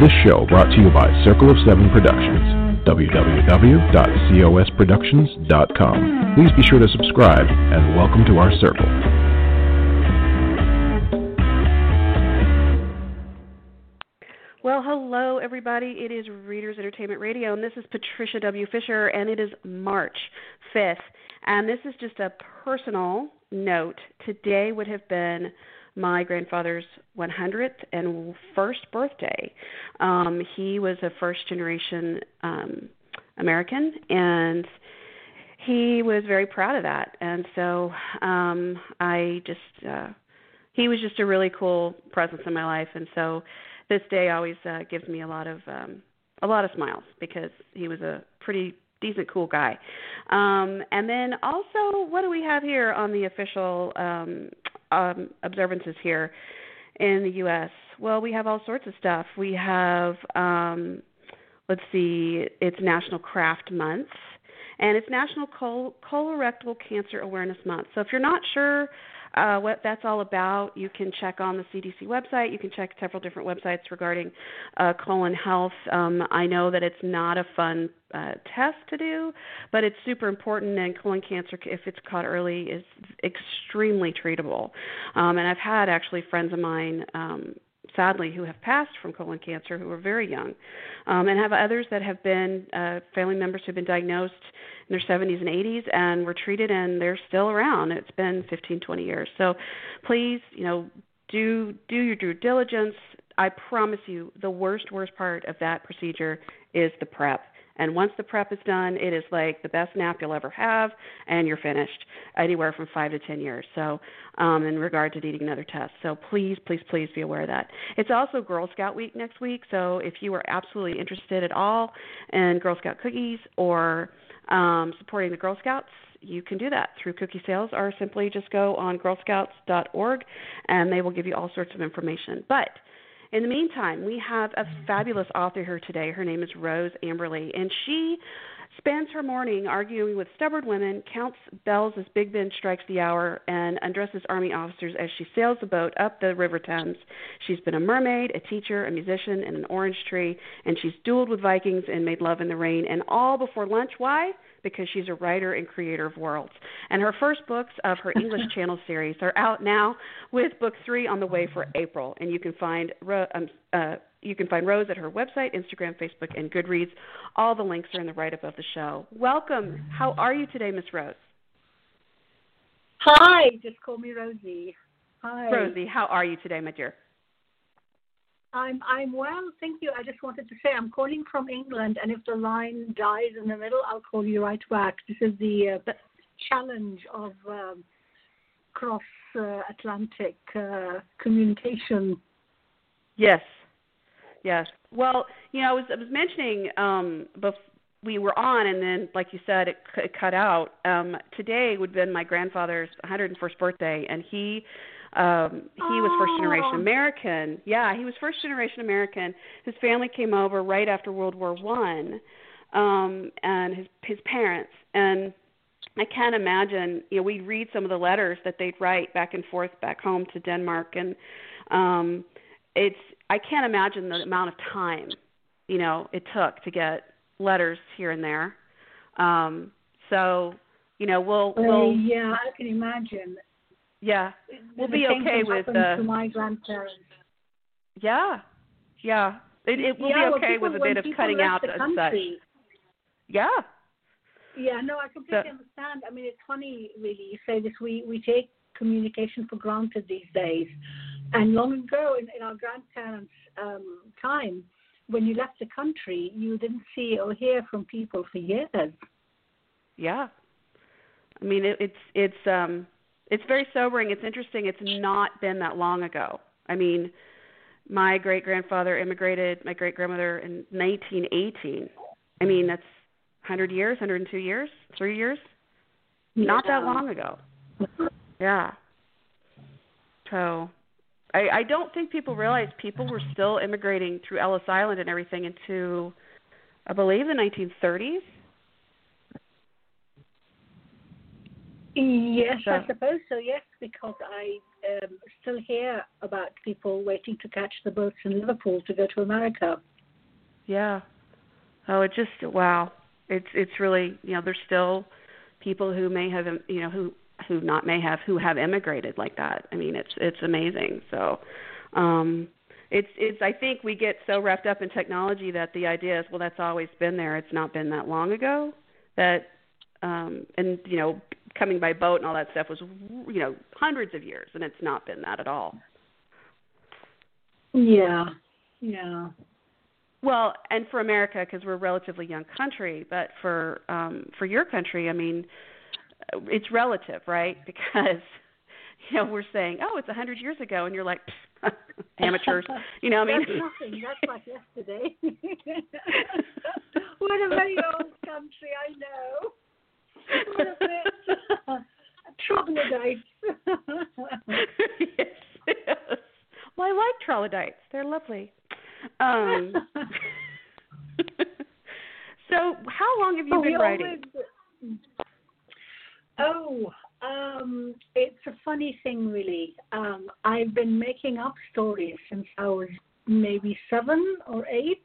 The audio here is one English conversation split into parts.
This show brought to you by Circle of Seven Productions, www.cosproductions.com. Please be sure to subscribe and welcome to our circle. Well, hello, everybody. It is Readers Entertainment Radio, and this is Patricia W. Fisher, and it is March 5th. And this is just a personal note. Today would have been my grandfather's 100th and first birthday. Um, he was a first generation um, American, and he was very proud of that. And so um, I just, uh, he was just a really cool presence in my life. And so this day always uh, gives me a lot of, um, a lot of smiles because he was a pretty decent, cool guy. Um, and then also, what do we have here on the official um, um, observances here in the U.S.? Well, we have all sorts of stuff. We have, um, let's see, it's National Craft Month, and it's National Col- Colorectal Cancer Awareness Month. So if you're not sure uh, what that's all about. You can check on the CDC website. You can check several different websites regarding uh, colon health. Um, I know that it's not a fun uh, test to do, but it's super important. And colon cancer, if it's caught early, is extremely treatable. Um, and I've had actually friends of mine. Um, sadly, who have passed from colon cancer who are very young, um, and have others that have been uh, family members who've been diagnosed in their 70s and 80s and were treated, and they're still around. It's been 15, 20 years. So, please, you know, do do your due diligence. I promise you, the worst worst part of that procedure is the prep. And once the prep is done, it is like the best nap you'll ever have, and you're finished. Anywhere from five to ten years. So, um, in regard to needing another test. So please, please, please be aware of that. It's also Girl Scout Week next week. So if you are absolutely interested at all in Girl Scout cookies or um, supporting the Girl Scouts, you can do that through cookie sales or simply just go on girlscouts.org and they will give you all sorts of information. But in the meantime, we have a fabulous author here today. Her name is Rose Amberly, and she spends her morning arguing with stubborn women, counts bells as Big Ben strikes the hour, and undresses Army officers as she sails the boat up the River Thames. She's been a mermaid, a teacher, a musician, and an orange tree, and she's dueled with Vikings and made love in the rain, and all before lunch. Why? Because she's a writer and creator of worlds. And her first books of her English Channel series are out now, with book three on the way for April. And you can find um, uh, you can find Rose at her website, Instagram, Facebook, and Goodreads. All the links are in the write up of the show. Welcome. How are you today, Miss Rose? Hi, just call me Rosie. Hi. Rosie, how are you today, my dear? I'm I'm well, thank you. I just wanted to say I'm calling from England, and if the line dies in the middle, I'll call you right back. This is the uh, the challenge of um, cross uh, Atlantic uh, communication. Yes, yes. Well, you know, I was I was mentioning um, before we were on, and then, like you said, it, it cut out. Um, today would have been my grandfather's 101st birthday, and he um he was first generation American. Yeah, he was first generation American. His family came over right after World War 1 um and his his parents and I can't imagine, you know, we'd read some of the letters that they'd write back and forth back home to Denmark and um it's I can't imagine the amount of time, you know, it took to get letters here and there. Um so, you know, we'll we'll yeah, I can imagine. Yeah, we'll be okay with uh, to my grandparents. Yeah, yeah. It, it will yeah, be okay well, with a bit of cutting out the such. Yeah. Yeah, no, I completely so, understand. I mean, it's funny, really. You say this. We we take communication for granted these days, and long ago, in, in our grandparents' um, time, when you left the country, you didn't see or hear from people for years. Yeah. I mean, it, it's it's um it's very sobering. It's interesting. It's not been that long ago. I mean, my great grandfather immigrated, my great grandmother in 1918. I mean, that's 100 years, 102 years, three years. Yeah. Not that long ago. Yeah. So, I I don't think people realize people were still immigrating through Ellis Island and everything into, I believe, the 1930s. Yes, so. I suppose so. Yes, because I um, still hear about people waiting to catch the boats in Liverpool to go to America. Yeah. Oh, it just wow. It's it's really you know there's still people who may have you know who who not may have who have immigrated like that. I mean it's it's amazing. So um it's it's I think we get so wrapped up in technology that the idea is well that's always been there. It's not been that long ago that um and you know coming by boat and all that stuff was you know hundreds of years and it's not been that at all. Yeah. Yeah. Well, and for America because we're a relatively young country, but for um for your country, I mean it's relative, right? Because you know, we're saying, "Oh, it's a 100 years ago." And you're like, amateurs. You know, I mean, that's nothing. That's like yesterday. what a very old country, I know. Troglodytes. yes, yes. Well, I like troglodytes. They're lovely. Um, so, how long have you oh, been writing? Always, oh, um, it's a funny thing, really. Um, I've been making up stories since I was maybe seven or eight.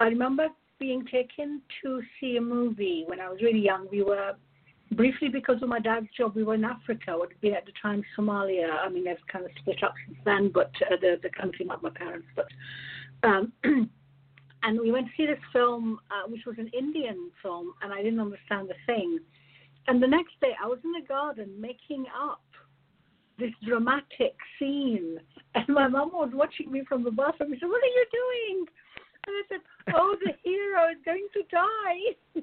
I remember being taken to see a movie when I was really young. We were briefly because of my dad's job. We were in Africa. Would been at the time Somalia. I mean, they've kind of split up since then, but uh, the the country, not my parents, but. Um, and we went to see this film, uh, which was an Indian film, and I didn't understand the thing. And the next day, I was in the garden making up this dramatic scene, and my mom was watching me from the bathroom. She said, "What are you doing?" And I said, "Oh, the hero is going to die."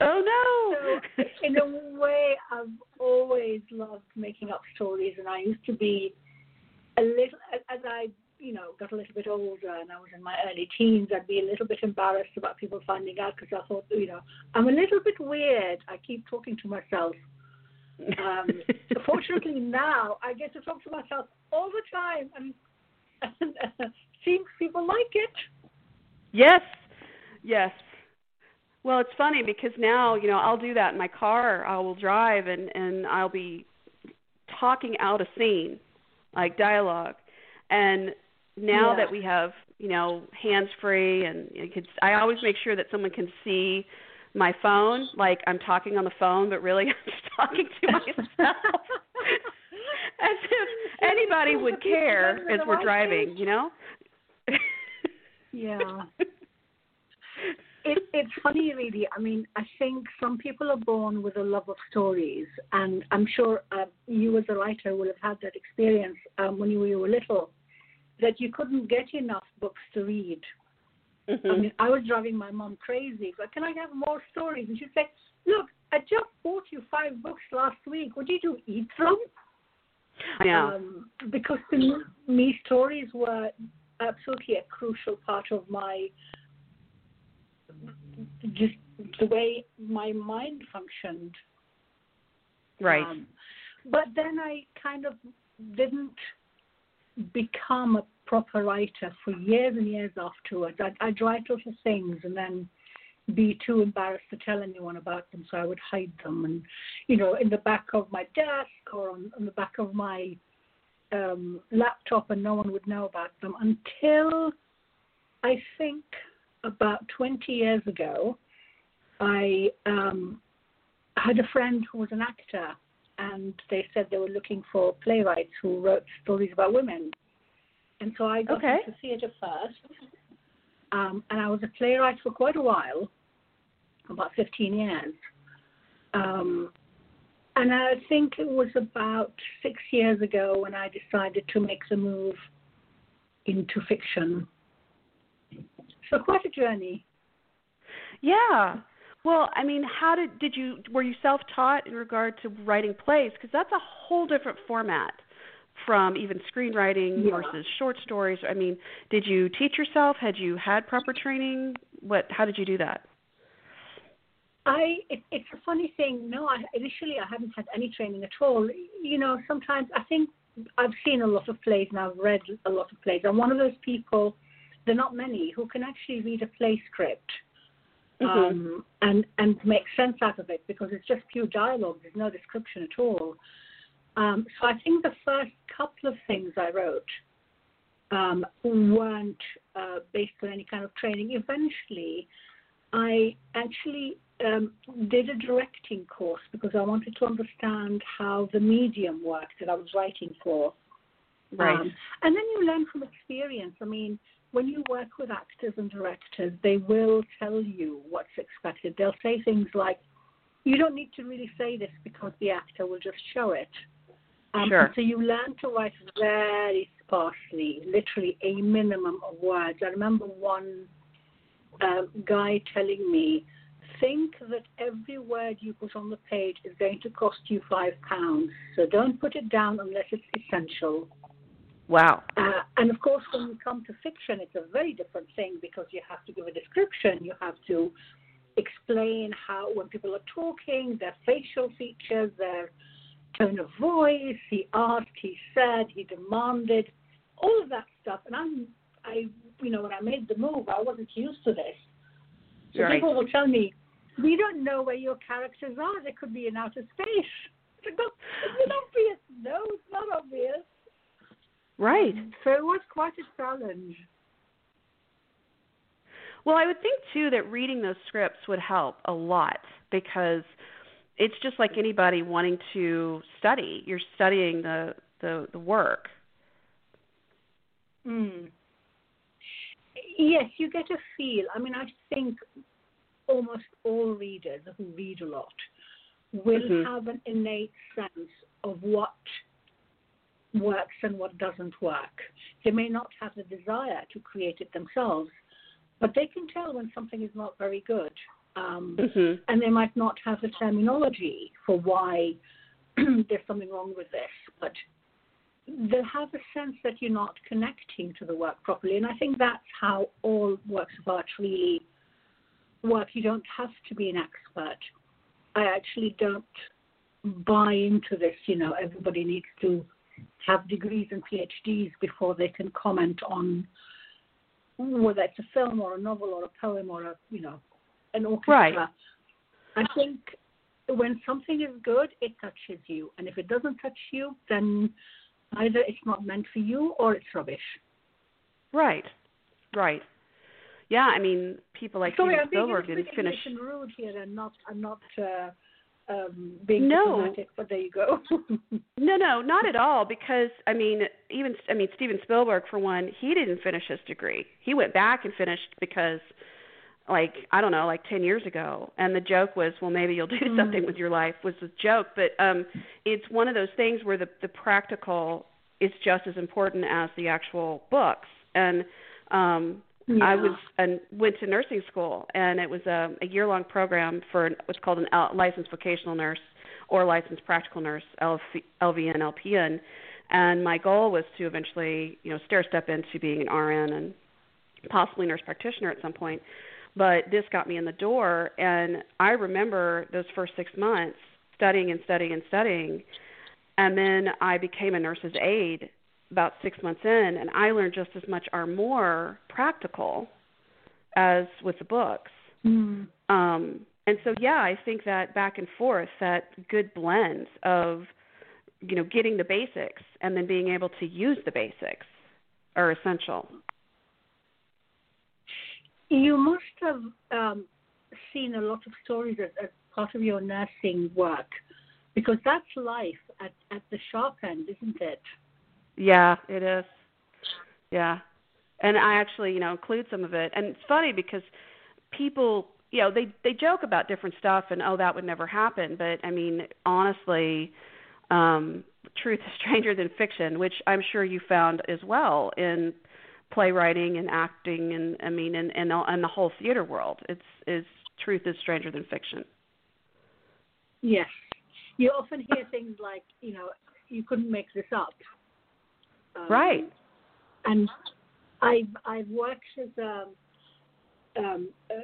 oh no! so, in a way, I've always loved making up stories, and I used to be a little as I you know, got a little bit older and I was in my early teens, I'd be a little bit embarrassed about people finding out because I thought, you know, I'm a little bit weird. I keep talking to myself. Um, fortunately, now I get to talk to myself all the time, and, and uh, seems people like it. Yes, yes. Well, it's funny because now, you know, I'll do that in my car. I will drive and and I'll be talking out a scene, like dialogue, and now yeah. that we have you know hands free and you could I always make sure that someone can see my phone like I'm talking on the phone but really I'm just talking to myself as if anybody would care as we're driving you know yeah it, it's funny really i mean i think some people are born with a love of stories and i'm sure uh, you as a writer will have had that experience um, when you were little that you couldn't get enough books to read. Mm-hmm. I mean, I was driving my mom crazy. But can I have more stories? And she'd say, "Look, I just bought you five books last week. What did you do? eat them?" Yeah. Um, because to me, stories were absolutely a crucial part of my just the way my mind functioned. Right. Um, but then I kind of didn't become a proper writer for years and years afterwards. I'd, I'd write little things and then be too embarrassed to tell anyone about them, so I would hide them, and you know, in the back of my desk or on, on the back of my um, laptop, and no one would know about them until I think about 20 years ago. I um, had a friend who was an actor, and they said they were looking for playwrights who wrote stories about women. And so I got okay. into theatre first. Um, and I was a playwright for quite a while, about 15 years. Um, and I think it was about six years ago when I decided to make the move into fiction. So quite a journey. Yeah. Well, I mean, how did did you were you self-taught in regard to writing plays because that's a whole different format from even screenwriting yeah. versus short stories. I mean, did you teach yourself? Had you had proper training? What how did you do that? I it, it's a funny thing. No, I initially I haven't had any training at all. You know, sometimes I think I've seen a lot of plays and I've read a lot of plays. I'm one of those people. There are not many who can actually read a play script mm-hmm. um, and and make sense out of it because it's just pure dialogue. There's no description at all. Um, so I think the first couple of things I wrote um, weren't uh, based on any kind of training. Eventually, I actually um, did a directing course because I wanted to understand how the medium worked that I was writing for. Right. Um, and then you learn from experience. I mean, when you work with actors and directors, they will tell you what's expected. They'll say things like, you don't need to really say this because the actor will just show it. Um, sure. So you learn to write very sparsely, literally a minimum of words. I remember one uh, guy telling me, think that every word you put on the page is going to cost you five pounds. So don't put it down unless it's essential. Wow. Uh, and of course, when you come to fiction, it's a very different thing because you have to give a description. You have to explain how, when people are talking, their facial features, their tone of voice. He asked, he said, he demanded, all of that stuff. And I'm, I, you know, when I made the move, I wasn't used to this. So right. people will tell me, we don't know where your characters are. They could be in outer space. It's obvious. No, it's not obvious. Right. So it was quite a challenge. Well, I would think too that reading those scripts would help a lot because it's just like anybody wanting to study. You're studying the the, the work. Mm. Yes, you get a feel. I mean, I think almost all readers who read a lot will mm-hmm. have an innate sense of what works and what doesn't work. They may not have the desire to create it themselves, but they can tell when something is not very good. Um, mm-hmm. And they might not have the terminology for why there's something wrong with this, but they'll have a sense that you're not connecting to the work properly. And I think that's how all works of art really work. You don't have to be an expert. I actually don't buy into this, you know, everybody needs to have degrees and PhDs before they can comment on whether it's a film or a novel or a poem or a you know an orchestra. Right. I think when something is good, it touches you, and if it doesn't touch you, then either it's not meant for you or it's rubbish. Right. Right. Yeah, I mean, people like Sorry, Steven Spielberg didn't finish. I'm rude here and not. I'm not. Uh, um, being no. diplomatic, but there you go. no, no, not at all. Because I mean, even I mean Steven Spielberg for one, he didn't finish his degree. He went back and finished because, like I don't know, like ten years ago. And the joke was, well, maybe you'll do mm. something with your life. Was the joke, but um, it's one of those things where the the practical is just as important as the actual books. And um, yeah. I was and went to nursing school, and it was a, a year-long program for what's called an L, licensed vocational nurse or licensed practical nurse, LV, LVN, LPN. And my goal was to eventually, you know, stair step into being an RN and possibly nurse practitioner at some point. But this got me in the door, and I remember those first six months studying and studying and studying, and then I became a nurse's aide about six months in, and I learned just as much or more practical as with the books. Mm. Um, and so, yeah, I think that back and forth, that good blend of, you know, getting the basics and then being able to use the basics are essential. You must have um, seen a lot of stories as, as part of your nursing work, because that's life at, at the sharp end, isn't it? Yeah, it is. Yeah. And I actually, you know, include some of it. And it's funny because people, you know, they they joke about different stuff and oh that would never happen, but I mean, honestly, um truth is stranger than fiction, which I'm sure you found as well in playwriting and acting and I mean and and, and the whole theater world. It's is truth is stranger than fiction. Yes. You often hear things like, you know, you couldn't make this up. Um, right. And I've I've worked as a um, uh,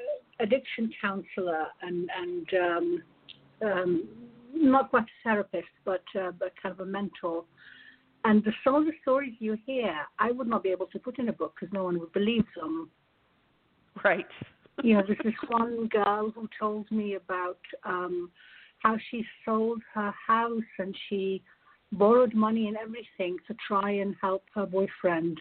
addiction counselor and and um, um, not quite a therapist, but uh, but kind of a mentor. And the, some of the stories you hear, I would not be able to put in a book because no one would believe them. Right, you know, there's this one girl who told me about um, how she sold her house and she borrowed money and everything to try and help her boyfriend,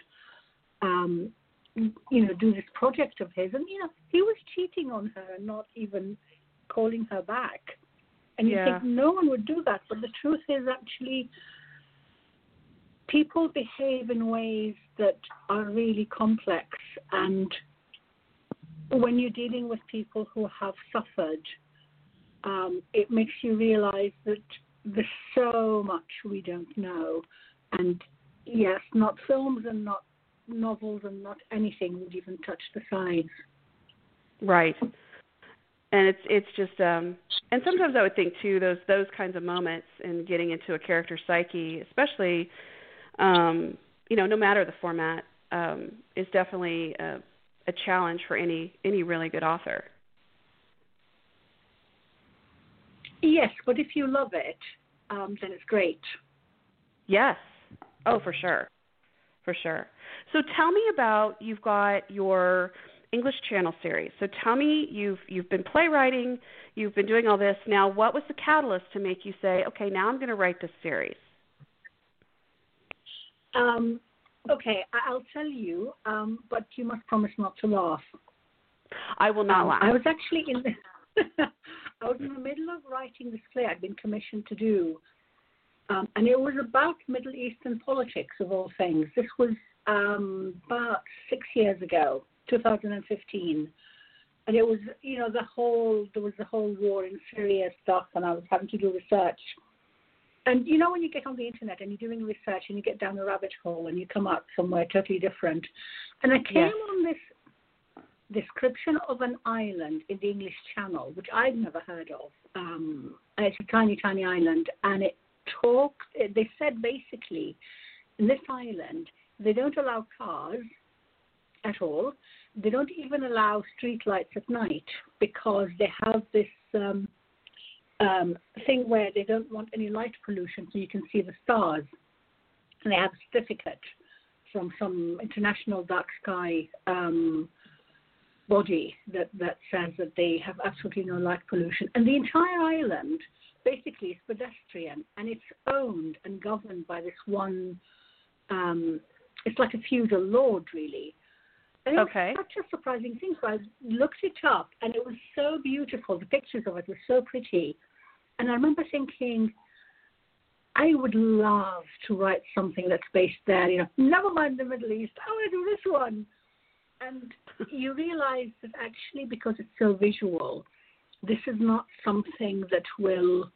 um, you know, do this project of his. And you know, he was cheating on her and not even calling her back. And you Yeah. think no one would do that, but the truth is actually people behave in ways that are really complex and when you're dealing with people who have suffered um, it makes you realize that there's so much we don't know and yes not films and not novels and not anything would even touch the sides Right. And it's it's just um and sometimes I would think too those those kinds of moments and getting into a character's psyche, especially um you know, no matter the format, um is definitely a a challenge for any any really good author. Yes but if you love it um, then it's great Yes. Oh, for sure. For sure. So tell me about you've got your English Channel series. So tell me you've you've been playwriting, you've been doing all this. Now, what was the catalyst to make you say, "Okay, now I'm going to write this series"? um, okay i'll tell you um, but you must promise not to laugh I will not Um, laugh. I was actually in the I was in the middle of writing this play I'd been commissioned to do, um, and it was about Middle Eastern politics of all things. This was um, about six years ago, 2015, and it was you know the whole there was the whole war in Syria stuff, and I was having to do research. And you know when you get on the internet and you're doing research and you get down a rabbit hole and you come out somewhere totally different, and I came Yes. on this description of an island in the English Channel, which I'd never heard of. Um, it's a tiny, tiny island, and it talked. They said basically, in this island, they don't allow cars at all. They don't even allow street lights at night because they have this um, um, thing where they don't want any light pollution, so you can see the stars. And they have a certificate from some international dark sky um, body that, that says that they have absolutely no light pollution. And the entire island basically is pedestrian and it's owned and governed by this one, um, it's like a feudal lord, really. And it Okay. was such a surprising thing. So I looked it up and it was so beautiful. The pictures of it were so pretty. And I remember thinking, I would love to write something that's based there. You know, never mind the Middle East. I want to do this one. And you realize that actually, because it's so visual, this is not something that will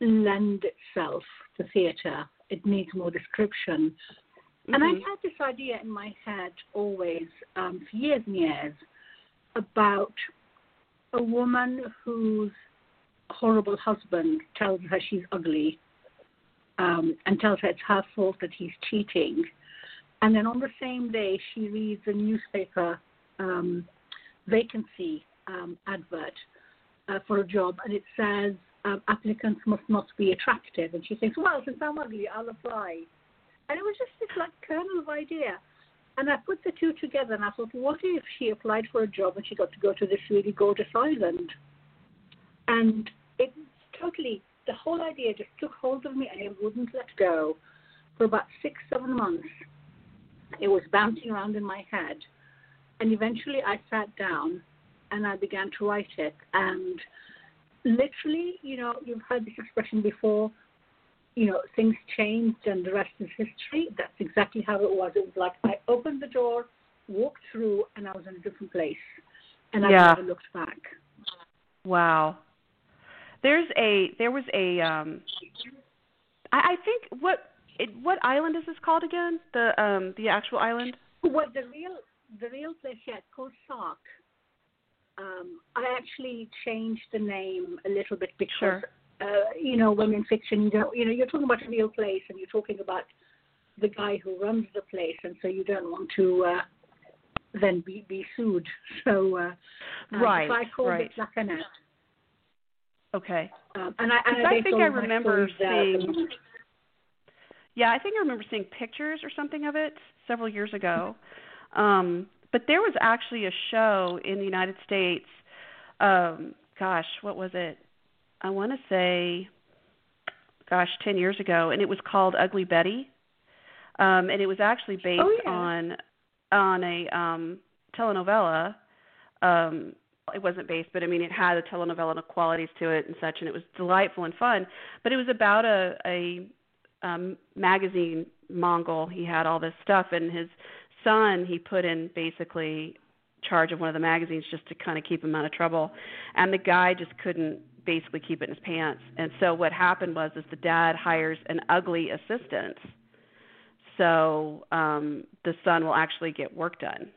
lend itself to theatre. It needs more description. And I Mhm. had this idea in my head always, um, for years and years, about a woman whose horrible husband tells her she's ugly um, and tells her it's her fault that he's cheating. And then on the same day, she reads a newspaper um, vacancy um, advert uh, for a job, and it says um, applicants must not be attractive. And she thinks, well, since I'm ugly, I'll apply. And it was just this like kernel of idea. And I put the two together, and I thought, what if she applied for a job and she got to go to this really gorgeous island? And it totally, the whole idea just took hold of me, and it wouldn't let go for about six, seven months. It was bouncing around in my head. And eventually I sat down and I began to write it. And literally, you know, you've heard this expression before, you know, things changed and the rest is history. That's exactly how it was. It was like I opened the door, walked through, and I was in a different place. And I Yeah. never looked back. Wow. There's a there was a um I, I think what it, what island is this called again? The um the actual island? Well, the real the real place, yeah, it's called Sark. Um, I actually changed the name a little bit because, Sure. uh, you know, when in fiction, you don't, you know, you're talking about a real place and you're talking about the guy who runs the place, and so you don't want to uh, then be be sued. So, uh, uh, Right, So I called right. it. Okay. Um, and I, and I think I remember seeing. Yeah, I think I remember seeing pictures or something of it several years ago. Um but there was actually a show in the United States. Um, gosh, what was it? I want to say, gosh, ten years ago, and it was called Ugly Betty, um, and it was actually based oh, yeah. on on a um, telenovela. Um, it wasn't based, but I mean, it had a telenovela qualities to it and such, and it was delightful and fun. But it was about a a um, magazine Mongol. He had all this stuff, and his son he put in basically charge of one of the magazines just to kind of keep him out of trouble, and the guy just couldn't basically keep it in his pants. And so what happened was, is the dad hires an ugly assistant, so um, the son will actually get work done,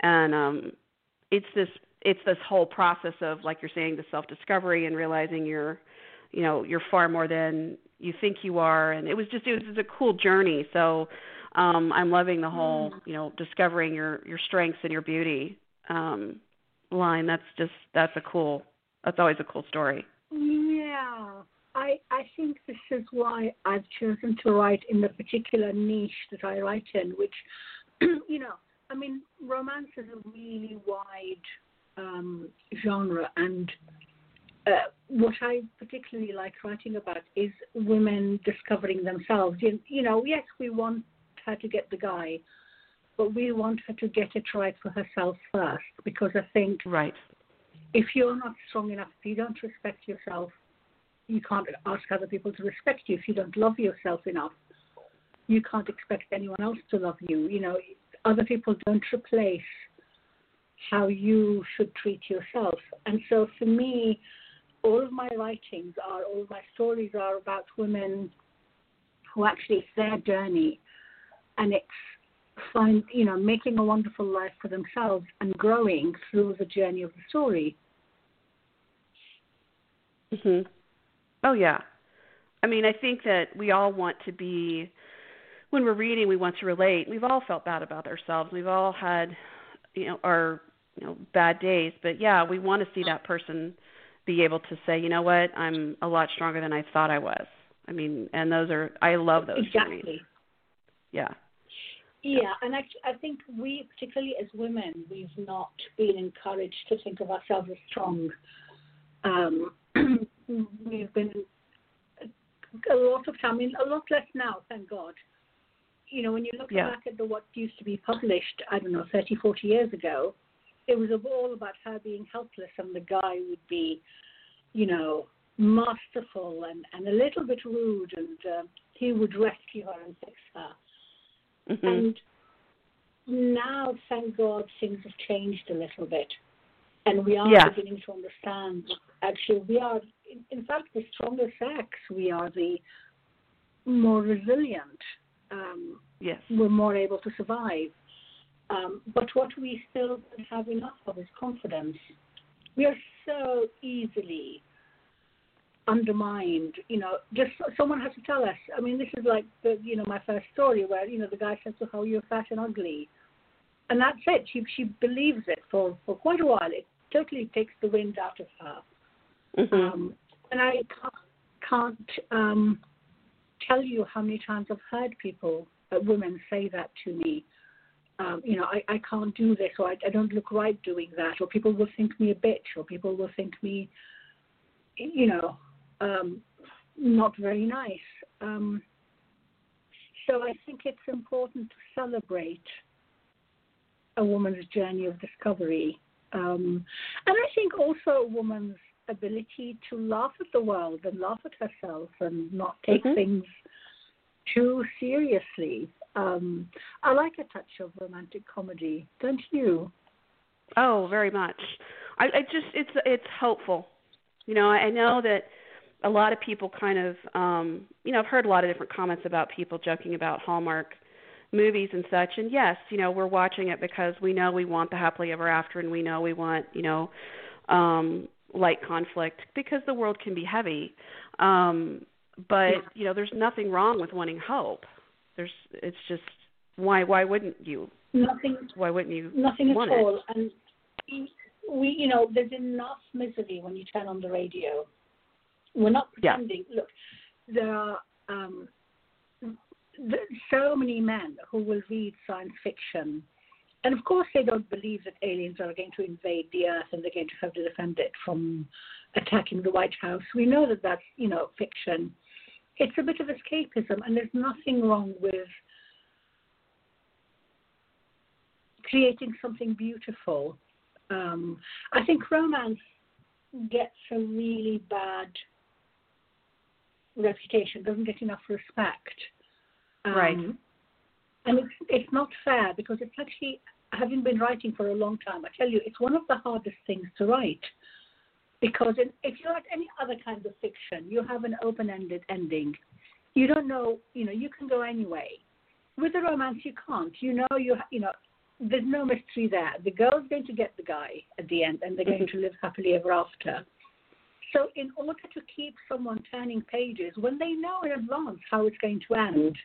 and um, it's this it's this whole process of like you're saying the self discovery and realizing you're you know you're far more than you think you are and it was just it was just a cool journey. So um i'm loving the whole Mm. you know discovering your your strengths and your beauty um line. That's just that's a cool that's always a cool story. Yeah, I I think this is why I've chosen to write in the particular niche that I write in, which, you know, I mean, romance is a really wide um, genre, and uh, what I particularly like writing about is women discovering themselves. You, you know, yes, we want her to get the guy, but we want her to get it right for herself first, because I think right if you're not strong enough, if you don't respect yourself, you can't ask other people to respect you. If you don't love yourself enough, you can't expect anyone else to love you. You know, other people don't replace how you should treat yourself. And so for me, all of my writings are, all of my stories are about women who actually it's their journey. And it's find you know making a wonderful life for themselves and growing through the journey of the story. Mhm oh yeah. I mean i think that we all want to be when we're reading we want to relate. We've all felt bad about ourselves. We've all had you know our you know bad days. But yeah we want to see that person be able to say you know what? I'm a lot stronger than i thought i was. I mean and those are i love those exactly. Journeys yeah. Yeah and I, I think we particularly as women we've not been encouraged to think of ourselves as strong. Um we've been a lot of time I mean a lot less now thank god. You know when you look Yeah. back at the what used to be published i don't know thirty, forty years ago it was all about her being helpless and the guy would be you know masterful and and a little bit rude and uh, he would rescue her and fix her mhm and now, thank God, things have changed a little bit. And we are Yeah. beginning to understand actually we are, in, in fact, the stronger sex, we are the more resilient. Um, yes we're more able to survive. Um, but what we still don't have enough of is confidence. We are so easily undermined. You know, just someone has to tell us. I mean, this is like the you know my first story where you know the guy says to her, "You're fat and ugly," and that's it. She she believes it for for quite a while. It totally takes the wind out of her. mhm Um, and I can't, can't um, tell you how many times I've heard people, uh, women, say that to me. Um, you know, I, I can't do this, or I, I don't look right doing that, or people will think me a bitch, or people will think me, you know, um, not very nice. Um, so I think it's important to celebrate a woman's journey of discovery. Um, and I think also a woman's ability to laugh at the world and laugh at herself and not take Mhm. things too seriously. Um, I like a touch of romantic comedy, don't you? Oh, very much. I, I just it's it's hopeful. You know, I know that a lot of people kind of um you know, I've heard a lot of different comments about people joking about Hallmark movies and such and yes, you know, we're watching it because we know we want the happily ever after and we know we want, you know, um light conflict because the world can be heavy. Um but, you know, there's nothing wrong with wanting hope. There's it's just why why wouldn't you? Nothing Why wouldn't you Nothing at want it? all. And we, you know, there's enough misery when you turn on the radio. We're not Yeah. pretending. Look, there are um, th- so many men who will read science fiction and of course, they don't believe that aliens are going to invade the Earth and they're going to have to defend it from attacking the White House. We know that that's you know fiction. It's a bit of escapism, and there's nothing wrong with creating something beautiful. Um, I think romance gets a really bad reputation, doesn't get enough respect. Um, right. And it's, it's not fair because it's actually, having been writing for a long time, I tell you, it's one of the hardest things to write. Because in, if you write any other kind of fiction, you have an open-ended ending. You don't know, you know, you can go anyway. With a romance, you can't. You know, you you know, there's no mystery there. The girl's going to get the guy at the end, and they're going to live happily ever after. So, in order to keep someone turning pages when they know in advance how it's going to end,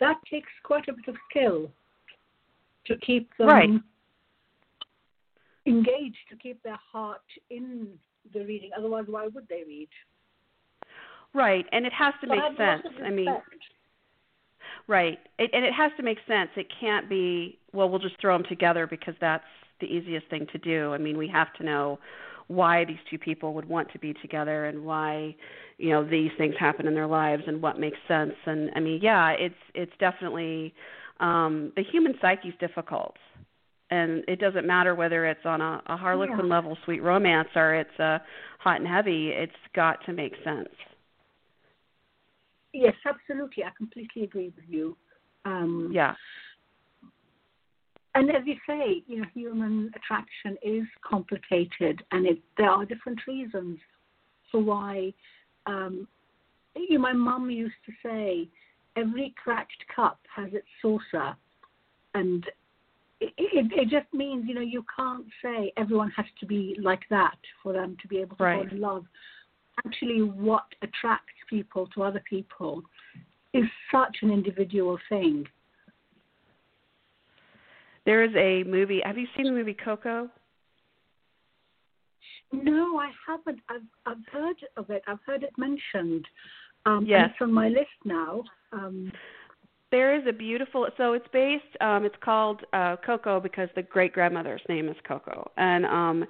that takes quite a bit of skill to keep them right. Engaged, to keep their heart in the reading. Otherwise, why would they read? Right, and it has to make sense. I mean, right, it, and it has to make sense. It can't be well. We'll just throw them together because that's the easiest thing to do. I mean, we have to know why these two people would want to be together and why you know these things happen in their lives and what makes sense and i mean yeah it's it's definitely um the human psyche is difficult and it doesn't matter whether it's on a, a harlequin yeah. level sweet romance or it's a hot and heavy it's got to make sense yes absolutely i completely agree with you um yeah and as you say, you know, human attraction is complicated, and it, there are different reasons for why. Um, you know, my mum used to say, every cracked cup has its saucer, and it, it, it just means you know you can't say everyone has to be like that for them to be able to right. fall in love. Actually, what attracts people to other people is such an individual thing there is a movie. Have you seen the movie Coco? No, I haven't. I've I've heard of it. I've heard it mentioned. Um, yes. it's on my list now. Um, there is a beautiful. So it's based. Um, it's called uh, Coco because the great grandmother's name is Coco, and um,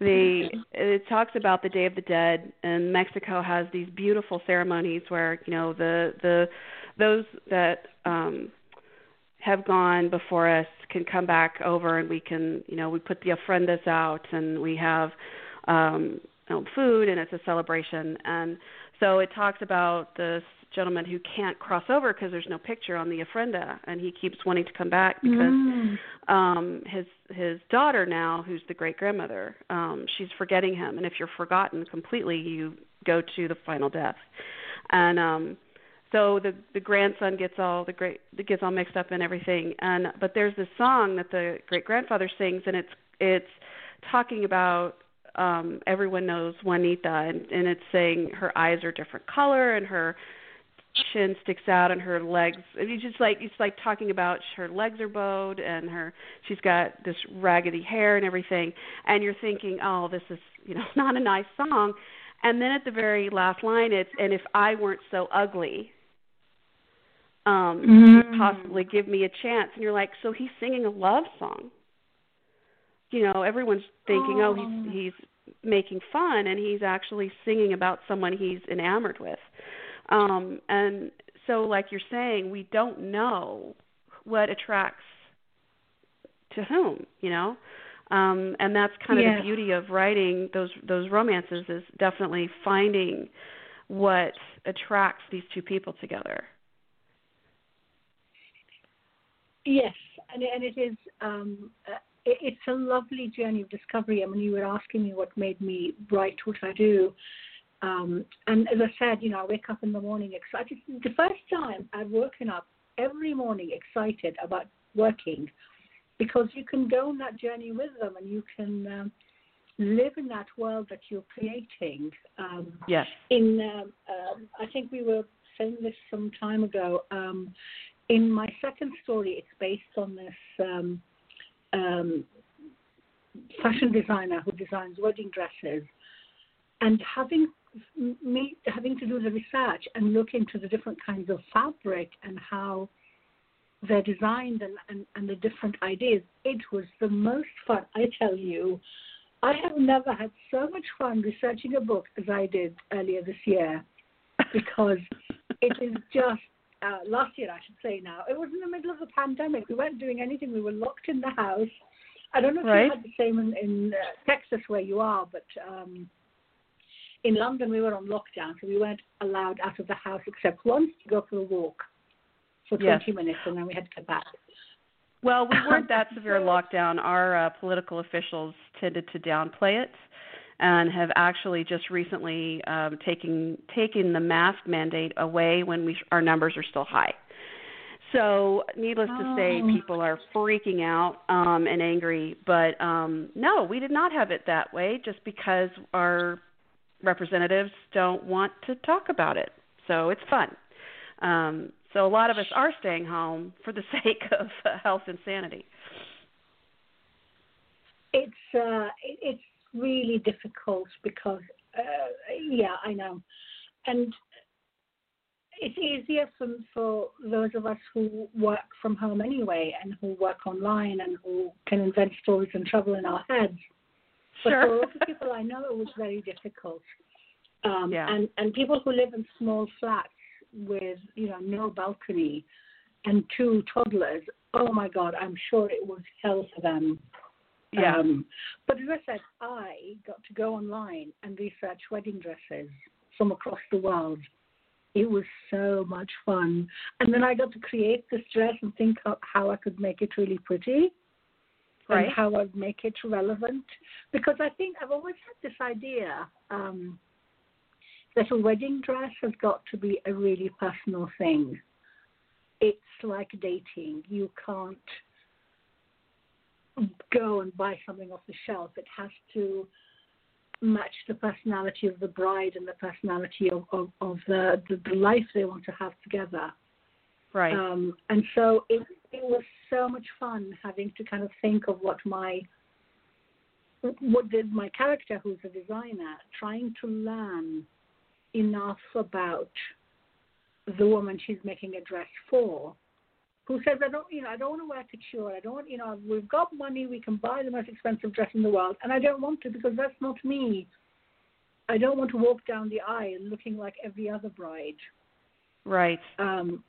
the it talks about the Day of the Dead, and Mexico has these beautiful ceremonies where you know the the those that um, have gone before us can come back over and we can you know we put the ofrendas out and we have um you know, food and it's a celebration and so it talks about this gentleman who can't cross over because there's no picture on the ofrenda and he keeps wanting to come back because mm. um his his daughter now who's the great grandmother um she's forgetting him and if you're forgotten completely you go to the final death and um so the the grandson gets all the great gets all mixed up and everything and but there's this song that the great grandfather sings and it's it's talking about um everyone knows Juanita and and it's saying her eyes are different color and her chin sticks out and her legs it's just like it's like talking about her legs are bowed and her she's got this raggedy hair and everything and you're thinking oh this is you know not a nice song. And then at the very last line it's and if I weren't so ugly um mm. possibly give me a chance. And you're like so he's singing a love song. You know everyone's thinking oh, oh. he's he's making fun and he's actually singing about someone he's enamored with um and so like you're saying we don't know what attracts to whom you know um and that's kind of yeah. the beauty of writing those those romances is definitely finding what attracts these two people together Yes, and, and it is. Um, it, it's a lovely journey of discovery. I mean, you were asking me what made me write what I do, um, and as I said, you know, I wake up in the morning excited. The first time I've woken up every morning excited about working, because you can go on that journey with them, and you can. Um, live in that world that you're creating. Um, yes. In, um, um, I think we were saying this some time ago. Um, in my second story, it's based on this um, um, fashion designer who designs wedding dresses, and having me having to do the research and look into the different kinds of fabric and how their designs and, and, and the different ideas. It was the most fun, I tell you. I have never had so much fun researching a book as I did earlier this year because it is just uh, last year, I should say now. It was in the middle of the pandemic. We weren't doing anything. We were locked in the house. I don't know if right. you had the same in, in uh, Texas where you are, but um, in London we were on lockdown, so we weren't allowed out of the house except once to go for a walk for 20 yes. minutes, and then we had to come back. Well, we weren't that severe lockdown. Our uh, political officials tended to downplay it and have actually just recently um, taken taken the mask mandate away when we our numbers are still high. So, needless oh. to say, oh. people are freaking out um, and angry. But um, no, we did not have it that way, just because our representatives don't want to talk about it. So it's fun. Um, so a lot of us are staying home for the sake of uh, health and sanity. It's uh, it's really difficult because uh, yeah, I know, and it's easier for for those of us who work from home anyway and who work online and who can invent stories and trouble in our heads. But sure. for of people I know, it was very difficult. Um, yeah. And and people who live in small flats with you know no balcony and two toddlers, oh my God, I'm sure it was hell for them. Yeah. Um, but as I said, I got to go online and research wedding dresses from across the world. It was so much fun. And then I got to create this dress and think of how I could make it really pretty right. and how I'd make it relevant. Because I think I've always had this idea um, that a wedding dress has got to be a really personal thing. It's like dating. You can't go and buy something off the shelf. It has to match the personality of the bride and the personality of, of, of the, the, the life they want to have together. Right. Um, and so it, it was so much fun having to kind of think of what my what did my character, who's a designer, trying to learn enough about the woman she's making a dress for, who says, I don't, you know, I don't want to wear couture. I don't want, you know, we've got money. We can buy the most expensive dress in the world, and I don't want to because that's not me. I don't want to walk down the aisle looking like every other bride. Right. Um,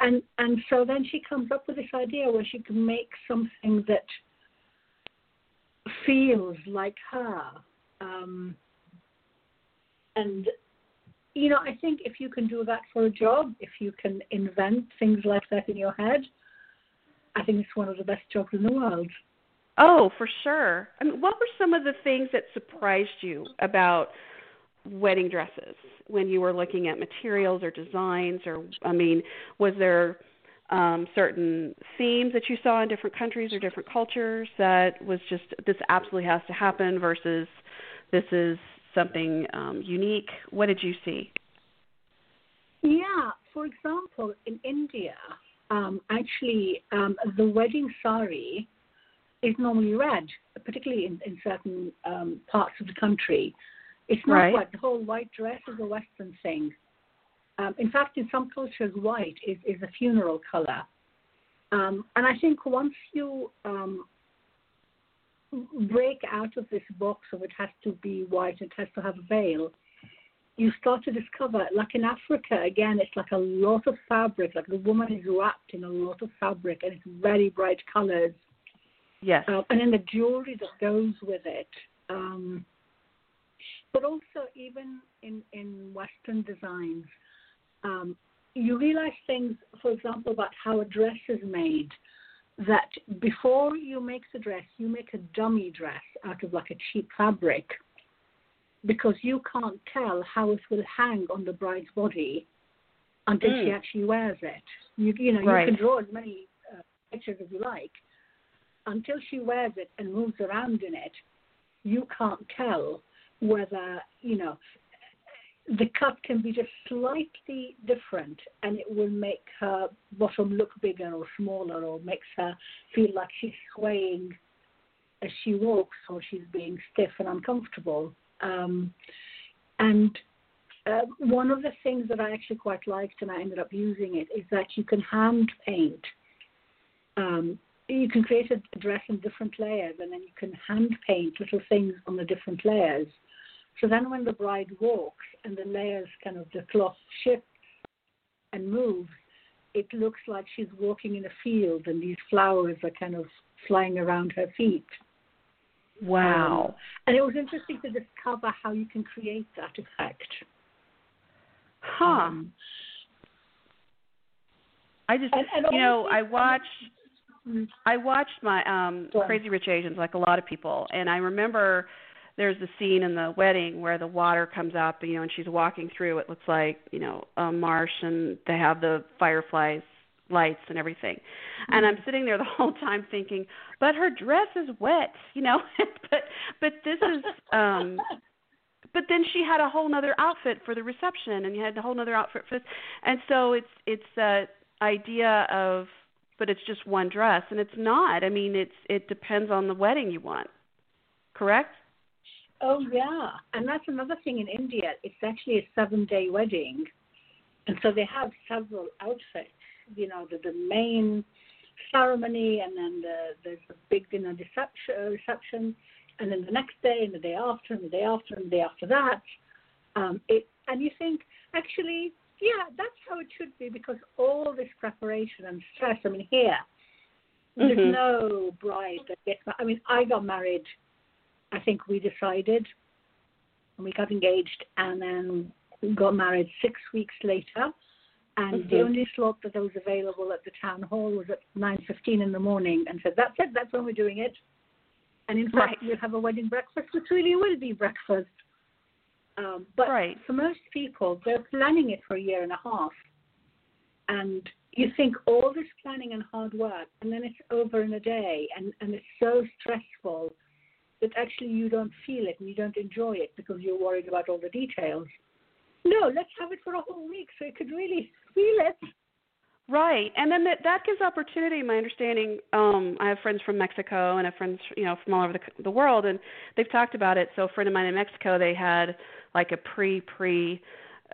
and and so then she comes up with this idea where she can make something that feels like her. Um, and you know, I think if you can do that for a job, if you can invent things like that in your head, I think it's one of the best jobs in the world. Oh, for sure. I mean, what were some of the things that surprised you about wedding dresses when you were looking at materials or designs or I mean, was there um, certain themes that you saw in different countries or different cultures that was just this absolutely has to happen versus this is something um, unique? What did you see? Yeah, for example, in India, um, actually, um, the wedding sari is normally red, particularly in, in certain um, parts of the country. It's not right. white. The whole white dress is a Western thing. Um, in fact, in some cultures, white is, is a funeral color. Um, and I think once you um, break out of this box of it has to be white, it has to have a veil, you start to discover, like in Africa, again, it's like a lot of fabric. Like the woman is wrapped in a lot of fabric, and it's very bright colors. Yes. Uh, and then the jewelry that goes with it. Um, but also, even in in Western designs, um, you realize things. For example, about how a dress is made that before you make the dress, you make a dummy dress out of like a cheap fabric because you can't tell how it will hang on the bride's body until mm. she actually wears it. You, you know, right. you can draw as many uh, pictures as you like. Until she wears it and moves around in it, you can't tell whether, you know, the cut can be just slightly different and it will make her bottom look bigger or smaller or makes her feel like she's swaying as she walks or she's being stiff and uncomfortable. Um, and uh, one of the things that I actually quite liked and I ended up using it is that you can hand paint um, you can create a dress in different layers, and then you can hand paint little things on the different layers. So then, when the bride walks and the layers kind of the cloth shifts and moves, it looks like she's walking in a field, and these flowers are kind of flying around her feet. Wow. Um, and it was interesting to discover how you can create that effect. Huh. Um, I just, and, and you know, I watched Mm. I watched my um Crazy Rich Asians like a lot of people and I remember there's the scene in the wedding where the water comes up, you know, and she's walking through it looks like, you know, a marsh and they have the fireflies lights and everything. And I'm sitting there the whole time thinking, but her dress is wet, you know. but but this is um but then she had a whole nother outfit for the reception and you had a whole nother outfit for this. and so it's it's that idea of but it's just one dress and it's not i mean it's it depends on the wedding you want correct Oh yeah, and that's another thing in India. It's actually a seven-day wedding, and so they have several outfits. You know, the, the main ceremony, and then the, there's a big dinner reception, uh, reception, and then the next day, and the day after, and the day after, and the day after that. Um, it and you think actually, yeah, that's how it should be because all this preparation and stress. I mean, here Mhm. there's no bride that gets. I mean, I got married. I think we decided, and we got engaged, and then got married six weeks later. And the Mhm. only slot that was available at the town hall was at 9:15 in the morning, and said, "That's it. That's when we're doing it." And in fact, Right. we'll have a wedding breakfast, which really will be breakfast. Um, but Right. for most people, they're planning it for a year and a half, and you think all this planning and hard work, and then it's over in a day, and and it's so stressful that actually you don't feel it and you don't enjoy it because you're worried about all the details. No, let's have it for a whole week so you could really feel it. Right, and then that that gives opportunity. My understanding, um, I have friends from Mexico and I have friends, you know, from all over the the world, and they've talked about it. So a friend of mine in Mexico, they had like a pre pre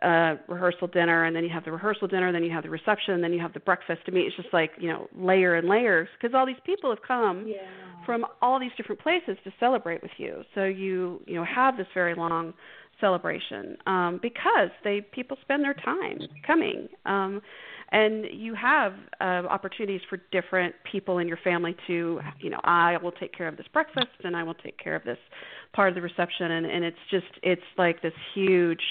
uh rehearsal dinner, and then you have the rehearsal dinner, then you have the reception, then you have the breakfast. To me, it's just like you know, layer and layers, because all these people have come Yeah. from all these different places to celebrate with you. So you you know have this very long celebration um, because they people spend their time coming, um, and you have uh, opportunities for different people in your family to you know I will take care of this breakfast and I will take care of this part of the reception, and, and it's just it's like this huge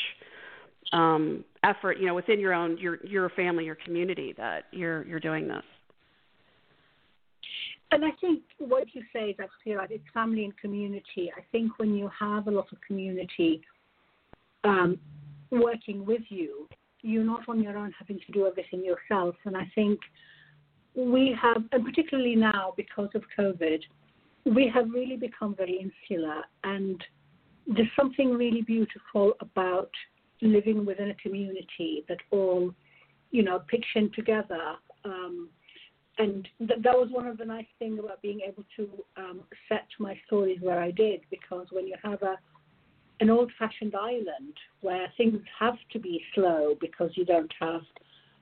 um effort you know within your own your your family your community that you're you're doing this And I think what you say is absolutely right. It's family and community. I think when you have a lot of community um, working with you, you're not on your own having to do everything yourself. And I think we have, and particularly now because of COVID, we have really become very insular. And there's something really beautiful about living within a community that all, you know, pitch in together. Um, and th- that was one of the nice things about being able to um, set my stories where I did, because when you have a an old-fashioned island where things have to be slow because you don't have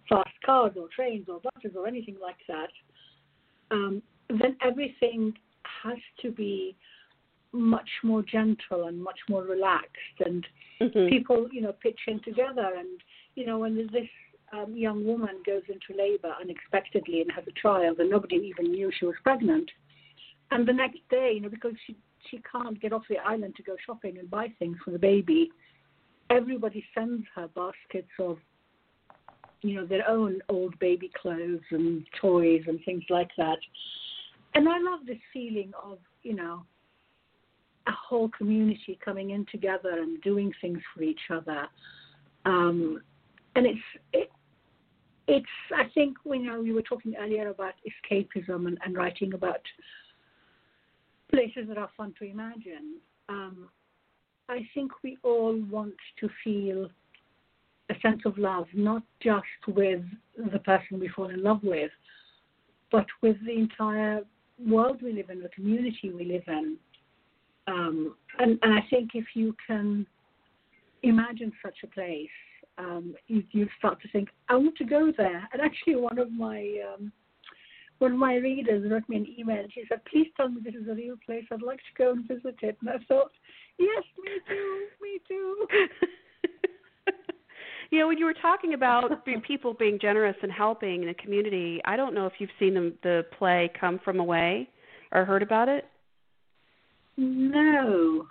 fast cars or trains or buses or anything like that, um, then everything has to be much more gentle and much more relaxed and Mhm. people, you know, pitch in together. And you know, when this um, young woman goes into labor unexpectedly and has a child, and nobody even knew she was pregnant, and the next day, you know, because she she can't get off the island to go shopping and buy things for the baby, everybody sends her baskets of, you know, their own old baby clothes and toys and things like that. And I love this feeling of, you know, a whole community coming in together and doing things for each other. Um, and it's it, it's I think you know you were talking earlier about escapism and, and writing about places that are fun to imagine. Um, I think we all want to feel a sense of love, not just with the person we fall in love with, but with the entire world we live in, the community we live in. Um, and, and I think if you can imagine such a place, um, you, you start to think, I want to go there. And actually, one of my um, one of my readers wrote me an email. She said, "Please tell me this is a real place. I'd like to go and visit it." And I thought, "Yes, me too, me too." you know, when you were talking about people being generous and helping in a community, I don't know if you've seen the, the play Come From Away or heard about it. No.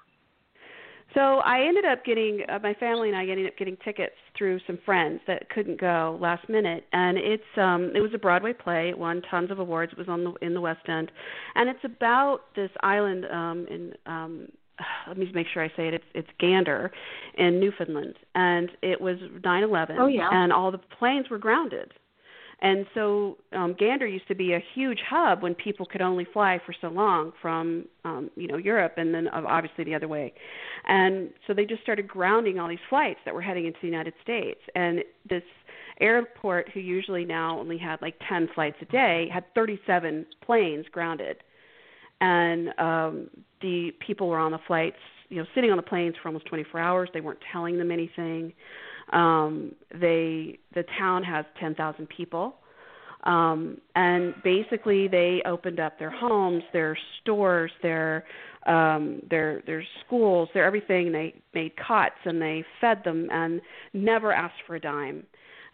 So I ended up getting uh, my family and I ended up getting tickets through some friends that couldn't go last minute, and it's um it was a Broadway play. It won tons of awards. It was on the in the West End, and it's about this island um in um let me make sure I say it. It's it's Gander in Newfoundland, and it was 9/11, oh, yeah. and all the planes were grounded. And so um, Gander used to be a huge hub when people could only fly for so long from um, you know Europe and then obviously the other way. And so they just started grounding all these flights that were heading into the United States. And this airport, who usually now only had like 10 flights a day, had 37 planes grounded. And um, the people were on the flights, you know, sitting on the planes for almost 24 hours. They weren't telling them anything. Um, they the town has 10,000 people, um, and basically they opened up their homes, their stores, their um, their their schools, their everything. They made cots and they fed them and never asked for a dime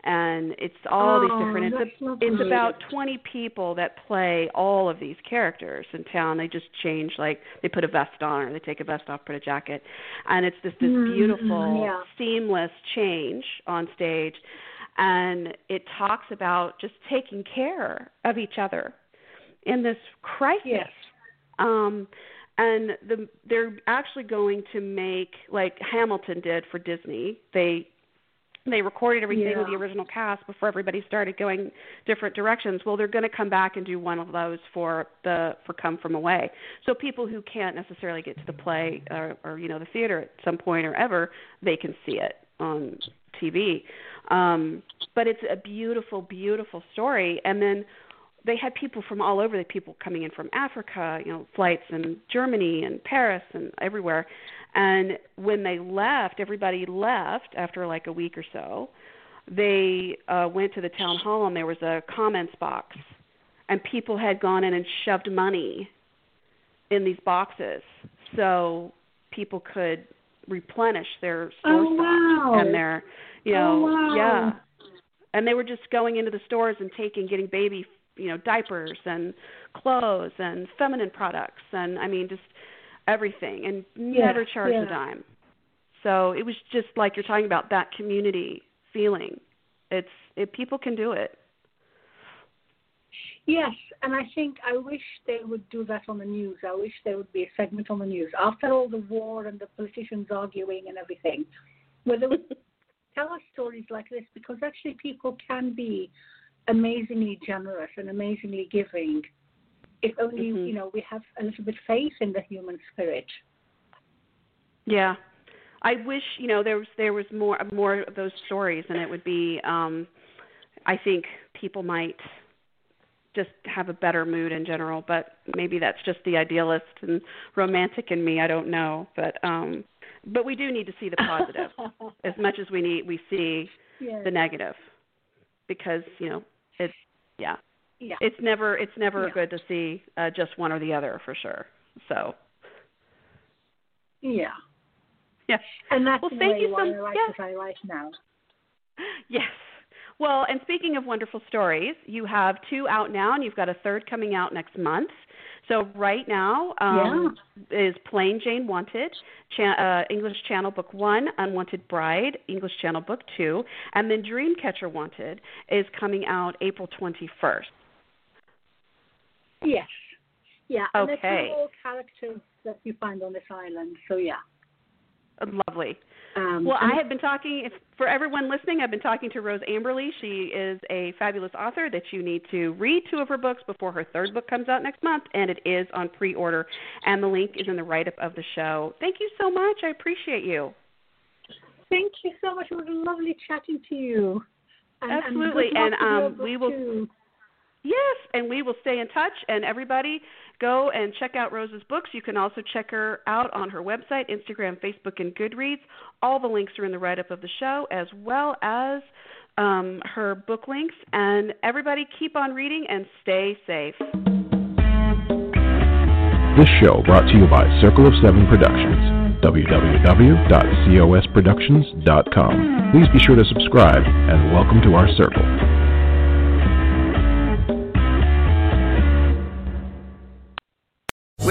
and it's all oh, these different it's, a, it's about 20 people that play all of these characters in town they just change like they put a vest on or they take a vest off put a jacket and it's just this mm-hmm. beautiful yeah. seamless change on stage and it talks about just taking care of each other in this crisis yes. um and the they're actually going to make like Hamilton did for Disney. They they recorded everything yeah. with the original cast before everybody started going different directions. Well they're going to come back and do one of those for the for come from away. So people who can't necessarily get to the play or, or you know the theater at some point or ever they can see it on tv um but it's a beautiful beautiful story. And then they had people from all over the people coming in from africa you know flights in germany and paris and everywhere and when they left, everybody left after like a week or so. They uh, went to the town hall and there was a comments box, and people had gone in and shoved money in these boxes so people could replenish their store oh, wow. and their, you know, oh, wow. yeah. And they were just going into the stores and taking, getting baby, you know, diapers and clothes and feminine products and I mean just everything and never charged yeah. a dime. So it was just like you're talking about that community feeling. It's it, people can do it. Yes, and I think I wish they would do that on the news. I wish there would be a segment on the news after all the war and the politicians arguing and everything, where they would tell us stories like this because actually people can be amazingly generous and amazingly giving if only mm-hmm. you know we have a little bit faith in the human spirit. Yeah, I wish you know there was there was more more of those stories, and it would be. um I think people might just have a better mood in general, but maybe that's just the idealist and romantic in me. I don't know, but um but we do need to see the positive as much as we need we see yes. the negative because you know it's yeah yeah. it's never it's never yeah. good to see uh, just one or the other for sure. So yeah, yeah, and that's well, the thank you why so, I write yeah. what I write now. Yes. Well, and speaking of wonderful stories, you have two out now, and you've got a third coming out next month. So right now um, yeah. is Plain Jane Wanted, uh, English Channel Book One, Unwanted Bride, English Channel Book Two, and then Dreamcatcher Wanted is coming out April 21st. Yes. Yeah. And Okay. they're all characters that you find on this island. So yeah. Lovely. Um, Well, I have been talking, if, for everyone listening, I've been talking to Rose Amberly. She is a fabulous author that you need to read two of her books before her third book comes out next month, and it is on pre order. And the link is in the write up of the show. Thank you so much. I appreciate you. Thank you so much. It was lovely chatting to you. And, Absolutely. And, And, good luck with your um, we will- too. Yes, and we will stay in touch. And everybody, go and check out Rose's books. You can also check her out on her website, Instagram, Facebook, and Goodreads. All the links are in the write up of the show, as well as um, her book links. And everybody, keep on reading and stay safe. This show brought to you by Circle of Seven Productions. www.cosproductions.com. Please be sure to subscribe and welcome to our circle.